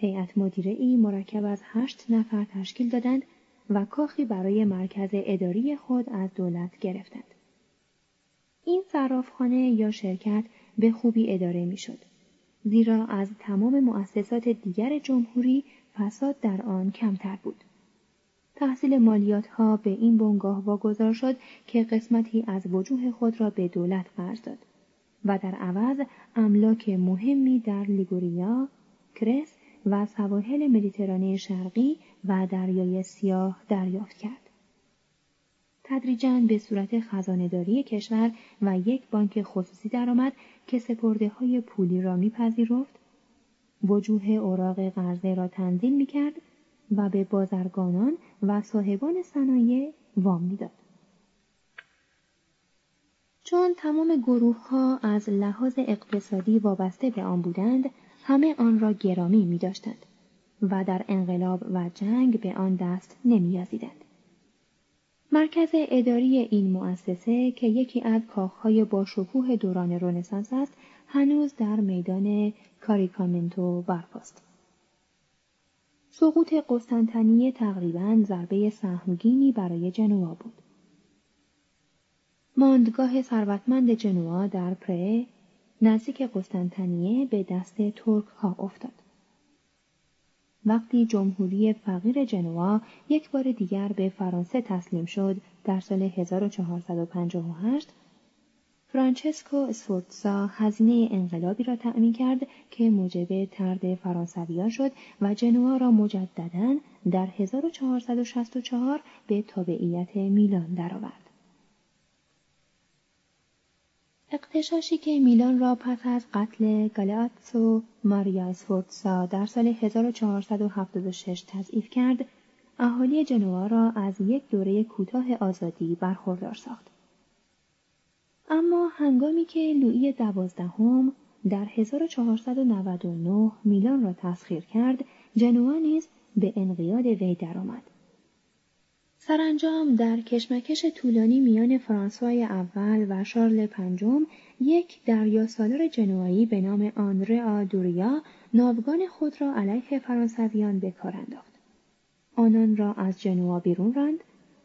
هیئت مدیره ای مرکب از هشت نفر تشکیل دادند و کاخی برای مرکز اداری خود از دولت گرفتند. این صرافخانه یا شرکت به خوبی اداره می‌شد. زیرا از تمام مؤسسات دیگر جمهوری فساد در آن کمتر بود. تحصیل مالیات ها به این بنگاه واگذار شد که قسمتی از وجوه خود را به دولت قرض داد و در عوض املاک مهمی در لیگوریا، کرس و سواحل مدیترانه شرقی و دریای سیاه دریافت کرد. تدریجا به صورت خزانهداری کشور و یک بانک خصوصی درآمد که سپرده های پولی را میپذیرفت وجوه اوراق قرضه را تنظیم می‌کرد و به بازرگانان و صاحبان صنایع وام می‌داد. چون تمام گروه ها از لحاظ اقتصادی وابسته به آن بودند، همه آن را گرامی می داشتند و در انقلاب و جنگ به آن دست نمیازیدند. مرکز اداری این مؤسسه که یکی از کاخهای با شکوه دوران رنسانس است هنوز در میدان کاریکامنتو برپاست. سقوط قسطنطنیه تقریبا ضربه سهمگینی برای جنوا بود. ماندگاه ثروتمند جنوا در پره نزدیک قسطنطنیه به دست ترک ها افتاد. وقتی جمهوری فقیر جنوا یک بار دیگر به فرانسه تسلیم شد در سال 1458 فرانچسکو اسفورتزا هزینه انقلابی را تأمین کرد که موجب ترد فرانسویا شد و جنوا را مجددا در 1464 به تابعیت میلان درآورد. اقتشاشی که میلان را پس از قتل گالیاتسو ماریا اسفورتسا در سال 1476 تضعیف کرد، اهالی جنوا را از یک دوره کوتاه آزادی برخوردار ساخت. اما هنگامی که لویی دوازدهم در 1499 میلان را تسخیر کرد جنوا نیز به انقیاد وی درآمد سرانجام در کشمکش طولانی میان فرانسوای اول و شارل پنجم یک دریا سالار جنوایی به نام آندره آدوریا ناوگان خود را علیه فرانسویان به کار انداخت آنان را از جنوا بیرون راند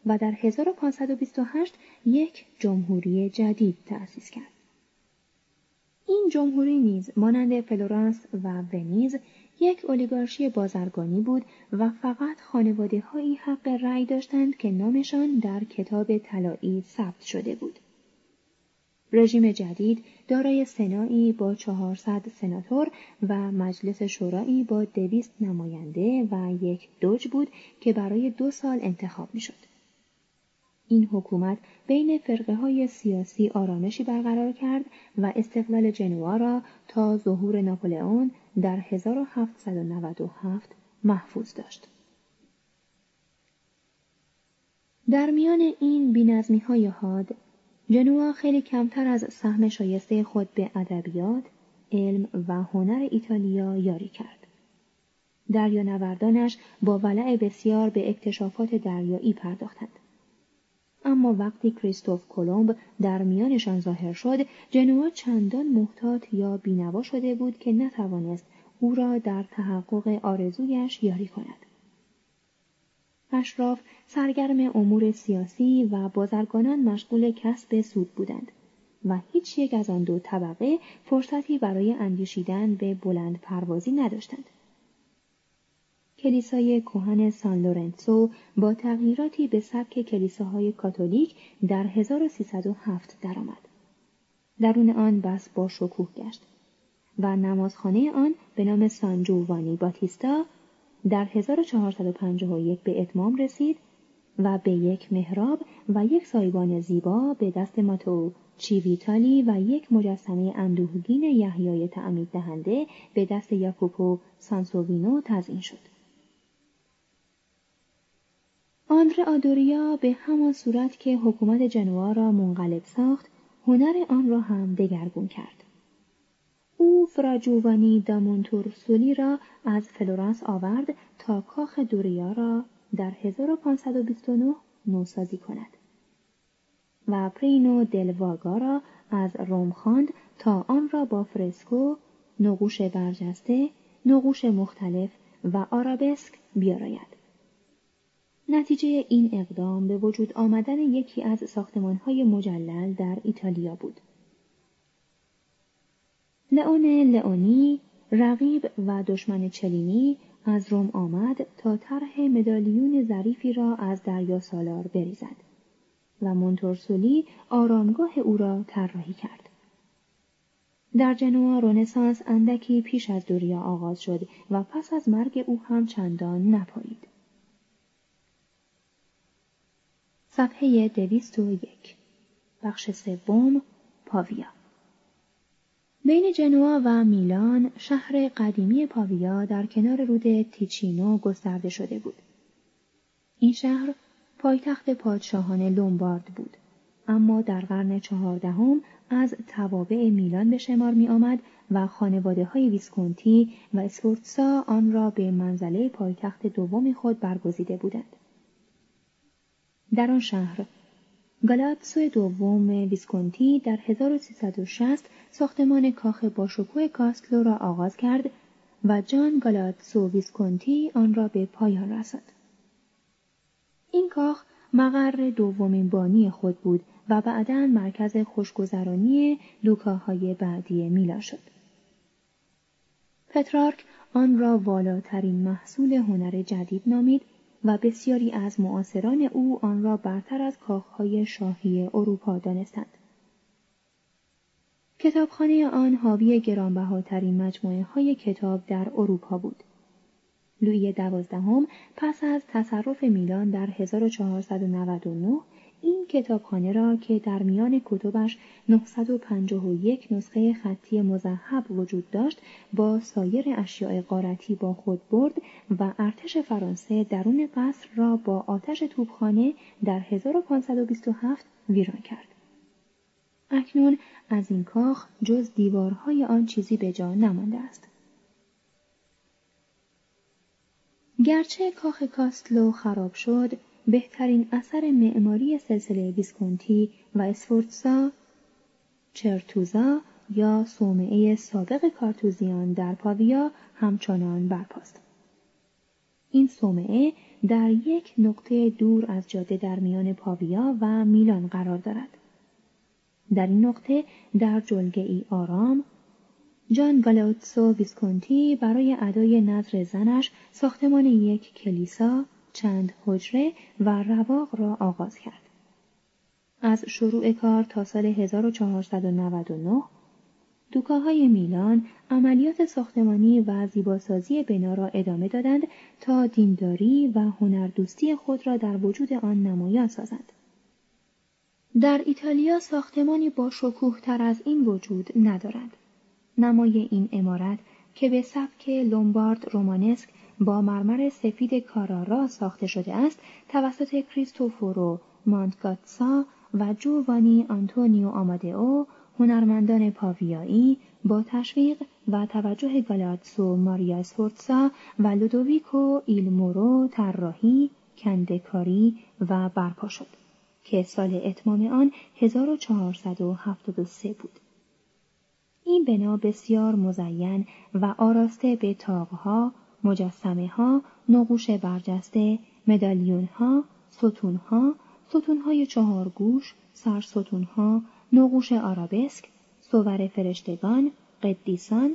و در 1528 یک جمهوری جدید تأسیس کرد. این جمهوری نیز مانند فلورانس و ونیز یک اولیگارشی بازرگانی بود و فقط خانواده هایی حق رأی داشتند که نامشان در کتاب طلایی ثبت شده بود. رژیم جدید دارای سنایی با 400 سناتور و مجلس شورایی با دویست نماینده و یک دوج بود که برای دو سال انتخاب می شد. این حکومت بین فرقه های سیاسی آرامشی برقرار کرد و استقلال جنوا را تا ظهور ناپلئون در 1797 محفوظ داشت. در میان این بینظمی های حاد جنوا خیلی کمتر از سهم شایسته خود به ادبیات، علم و هنر ایتالیا یاری کرد. دریانوردانش با ولع بسیار به اکتشافات دریایی پرداختند. اما وقتی کریستوف کلمب در میانشان ظاهر شد جنوا چندان محتاط یا بینوا شده بود که نتوانست او را در تحقق آرزویش یاری کند اشراف سرگرم امور سیاسی و بازرگانان مشغول کسب سود بودند و هیچ یک از آن دو طبقه فرصتی برای اندیشیدن به بلند پروازی نداشتند. کلیسای کوهن سان لورنسو با تغییراتی به سبک کلیساهای کاتولیک در 1307 درآمد. درون آن بس با شکوه گشت و نمازخانه آن به نام سان جووانی باتیستا در 1451 به اتمام رسید و به یک محراب و یک سایبان زیبا به دست ماتو چیویتالی و یک مجسمه اندوهگین یحیای تعمید دهنده به دست یاکوپو سانسووینو تزئین شد. آندره آدوریا به همان صورت که حکومت جنوا را منقلب ساخت هنر آن را هم دگرگون کرد. او فرا جووانی دا مونتورسولی را از فلورانس آورد تا کاخ دوریا را در 1529 نوسازی کند و پرینو دل واگا را از روم خواند تا آن را با فرسکو نقوش برجسته نقوش مختلف و آرابسک بیاراید. نتیجه این اقدام به وجود آمدن یکی از ساختمانهای مجلل در ایتالیا بود. لئون لئونی رقیب و دشمن چلینی از روم آمد تا طرح مدالیون ظریفی را از دریا سالار بریزد و مونتورسولی آرامگاه او را طراحی کرد. در جنوا رونسانس اندکی پیش از دوریا آغاز شد و پس از مرگ او هم چندان نپایید. صفحه دویست و یک بخش سوم پاویا بین جنوا و میلان شهر قدیمی پاویا در کنار رود تیچینو گسترده شده بود. این شهر پایتخت پادشاهان لومبارد بود اما در قرن چهاردهم از توابع میلان به شمار می آمد و خانواده های ویسکونتی و اسفورتسا آن را به منزله پایتخت دوم خود برگزیده بودند. در آن شهر گالاتسو دوم ویسکونتی در 1360 ساختمان کاخ باشکوه کاستلو را آغاز کرد و جان گالاتسو ویسکونتی آن را به پایان رساند. این کاخ مقر دومین بانی خود بود و بعدا مرکز خوشگذرانی لوکاهای بعدی میلا شد. پترارک آن را والاترین محصول هنر جدید نامید و بسیاری از معاصران او آن را برتر از کاخهای شاهی اروپا دانستند. کتابخانه آن حاوی گرانبهاترین مجموعه های کتاب در اروپا بود. لویی دوازدهم پس از تصرف میلان در 1499 این کتابخانه را که در میان کتبش 951 نسخه خطی مذهب وجود داشت با سایر اشیاء قارتی با خود برد و ارتش فرانسه درون قصر را با آتش توپخانه در 1527 ویران کرد. اکنون از این کاخ جز دیوارهای آن چیزی به جا نمانده است. گرچه کاخ کاستلو خراب شد، بهترین اثر معماری سلسله ویسکونتی و اسفورتسا چرتوزا یا صومعه سابق کارتوزیان در پاویا همچنان برپاست. این صومعه در یک نقطه دور از جاده در میان پاویا و میلان قرار دارد. در این نقطه در جلگه ای آرام جان گالاوتسو ویسکونتی برای ادای نظر زنش ساختمان یک کلیسا، چند حجره و رواق را آغاز کرد. از شروع کار تا سال 1499 دوکاهای میلان عملیات ساختمانی و زیباسازی بنا را ادامه دادند تا دینداری و هنردوستی خود را در وجود آن نمایان سازند. در ایتالیا ساختمانی با شکوه تر از این وجود ندارد. نمای این امارت که به سبک لومبارد رومانسک با مرمر سفید کارارا ساخته شده است توسط کریستوفورو مانتگاتسا و جووانی آنتونیو آمادئو هنرمندان پاویایی با تشویق و توجه گالاتسو ماریا اسفورتسا و لودویکو ایلمورو طراحی کندکاری و برپا شد که سال اتمام آن 1473 بود. این بنا بسیار مزین و آراسته به تاقها، مجسمه ها، نقوش برجسته، مدالیون ها، ستون ها، ستون های چهار گوش، سرستون ها، نقوش آرابسک، صور فرشتگان، قدیسان،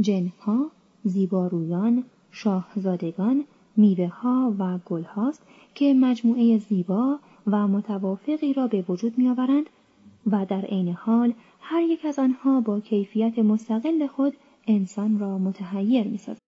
جنها، زیبارویان، شاهزادگان، میوه ها و گل هاست که مجموعه زیبا و متوافقی را به وجود می آورند و در عین حال هر یک از آنها با کیفیت مستقل خود انسان را متحیر می سازد.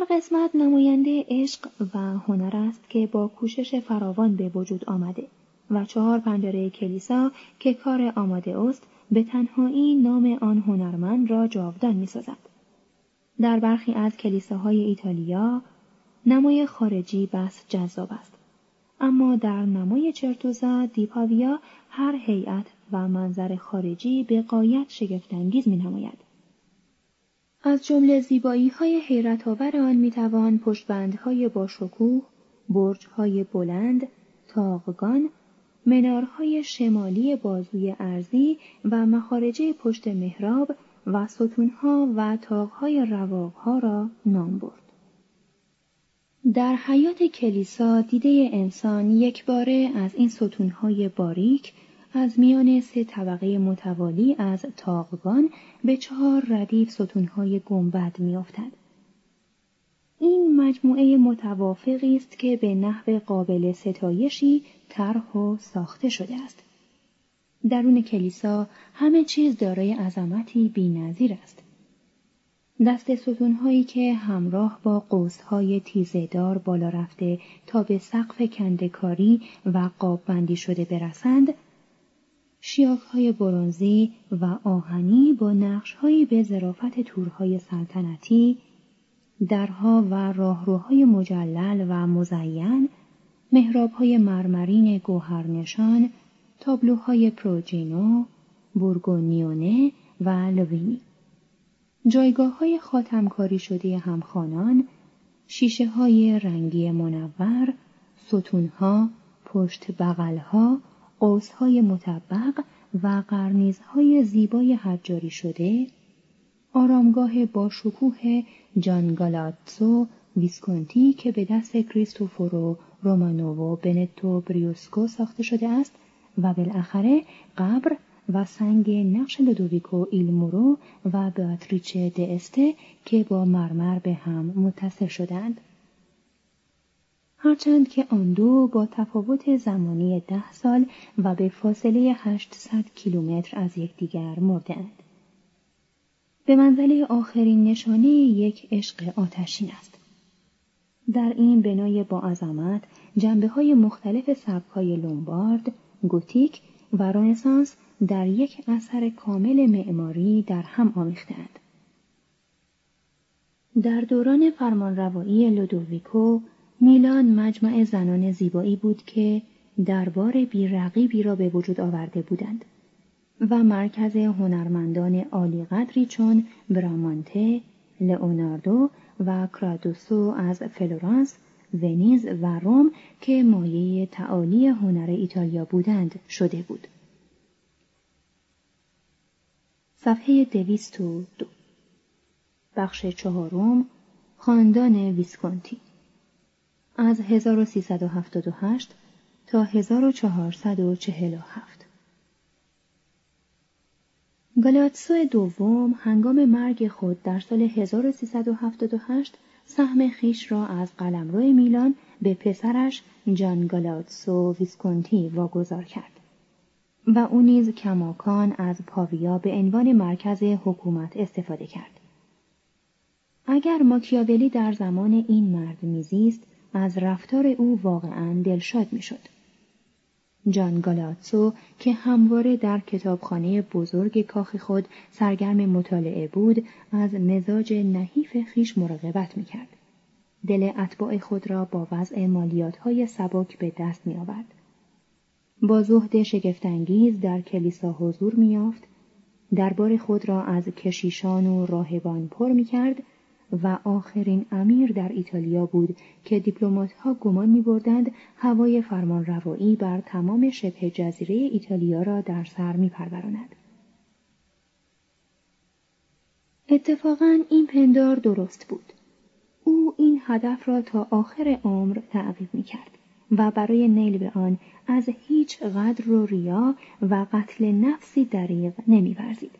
هر قسمت نماینده عشق و هنر است که با کوشش فراوان به وجود آمده و چهار پنجره کلیسا که کار آماده است به تنهایی نام آن هنرمند را جاودان می سازد. در برخی از کلیساهای ایتالیا نمای خارجی بس جذاب است. اما در نمای چرتوزا دیپاویا هر هیئت و منظر خارجی به قایت شگفتانگیز می نماید. از جمله زیبایی های حیرت آور آن می توان پشتبندهای با شکوه، برجهای بلند، تاقگان، منارهای شمالی بازوی ارزی و مخارجه پشت محراب و ستونها و تاقهای رواقها را نام برد. در حیات کلیسا دیده انسان یک باره از این ستونهای باریک از میان سه طبقه متوالی از تاقگان به چهار ردیف ستونهای گنبد میافتد. این مجموعه متوافقی است که به نحو قابل ستایشی طرح و ساخته شده است. درون کلیسا همه چیز دارای عظمتی بینظیر است. دست ستونهایی که همراه با قوسهای تیزهدار بالا رفته تا به سقف کندکاری و قاب بندی شده برسند، شیاک های برونزی و آهنی با نقشهایی به ظرافت تورهای سلطنتی، درها و راهروهای مجلل و مزین، محرابهای مرمرین گوهرنشان، تابلوهای پروجینو، بورگونیونه و لوینی. جایگاه های خاتمکاری شده همخانان، شیشه های رنگی منور، ستونها، پشت بغلها، قوسهای مطبق و قرنیزهای زیبای حجاری شده، آرامگاه با شکوه جانگالاتسو ویسکونتی که به دست کریستوفورو رومانوو بنتو بریوسکو ساخته شده است و بالاخره قبر و سنگ نقش لودویکو ایلمورو و بیاتریچه دسته که با مرمر به هم متصل شدند. هرچند که آن دو با تفاوت زمانی ده سال و به فاصله 800 کیلومتر از یکدیگر مردند. به منزله آخرین نشانه یک عشق آتشین است. در این بنای با عظمت جنبه های مختلف سبک های لومبارد، گوتیک و رنسانس در یک اثر کامل معماری در هم آمیختند. در دوران فرمانروایی لودویکو میلان مجمع زنان زیبایی بود که دربار بیرقیبی را به وجود آورده بودند و مرکز هنرمندان عالی قدری چون برامانته، لئوناردو و کرادوسو از فلورانس، ونیز و روم که مایه تعالی هنر ایتالیا بودند شده بود. صفحه دویست و دو بخش چهارم خاندان ویسکونتی از 1378 تا 1447 گالاتسو دوم هنگام مرگ خود در سال 1378 سهم خیش را از قلمرو میلان به پسرش جان گالاتسو ویسکونتی واگذار کرد. و او نیز کماکان از پاویا به عنوان مرکز حکومت استفاده کرد. اگر ماکیاولی در زمان این مرد میزیست از رفتار او واقعا دلشاد می‌شد. جان گالاتسو که همواره در کتابخانه بزرگ کاخ خود سرگرم مطالعه بود از مزاج نحیف خیش مراقبت می‌کرد. دل اتباع خود را با وضع مالیات های سبک به دست می آورد. با زهد شگفتانگیز در کلیسا حضور میافت دربار خود را از کشیشان و راهبان پر می کرد و آخرین امیر در ایتالیا بود که دیپلمات ها گمان می بردند هوای فرمان روایی بر تمام شبه جزیره ایتالیا را در سر می پروراند. اتفاقا این پندار درست بود. او این هدف را تا آخر عمر تعقیب می کرد. و برای نیل به آن از هیچ قدر و ریا و قتل نفسی دریغ نمیورزید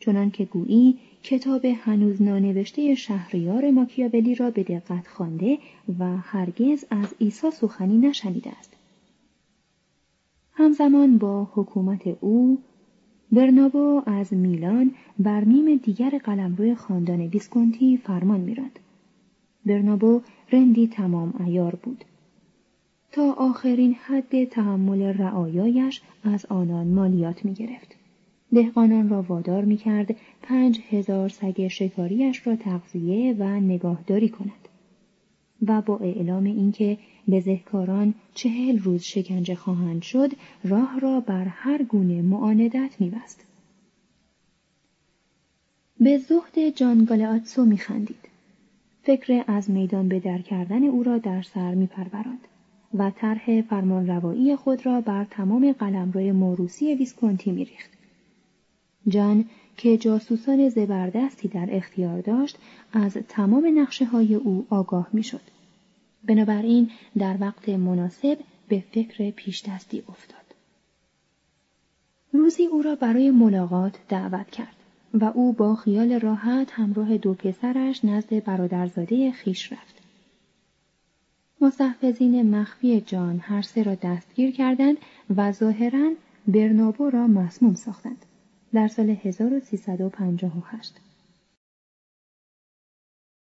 چنان که گویی کتاب هنوز نانوشته شهریار ماکیاولی را به دقت خوانده و هرگز از عیسی سخنی نشنیده است. همزمان با حکومت او برنابو از میلان بر نیم دیگر قلمرو خاندان ویسکونتی فرمان میراند. برنابو رندی تمام ایار بود. تا آخرین حد تحمل رعایایش از آنان مالیات می گرفت. دهقانان را وادار می کرد پنج هزار سگ شکاریش را تغذیه و نگاهداری کند و با اعلام اینکه بزهکاران چهل روز شکنجه خواهند شد راه را بر هر گونه معاندت میبست به زهد جان گالاتسو میخندید فکر از میدان به در کردن او را در سر میپروراند و طرح فرمانروایی خود را بر تمام قلمرو موروسی ویسکونتی میریخت. جان که جاسوسان زبردستی در اختیار داشت از تمام نقشه های او آگاه می‌شد. بنابراین در وقت مناسب به فکر پیش دستی افتاد. روزی او را برای ملاقات دعوت کرد و او با خیال راحت همراه دو پسرش نزد برادرزاده خیش رفت. مستحفظین مخفی جان هر سه را دستگیر کردند و ظاهرا برنابو را مسموم ساختند در سال 1358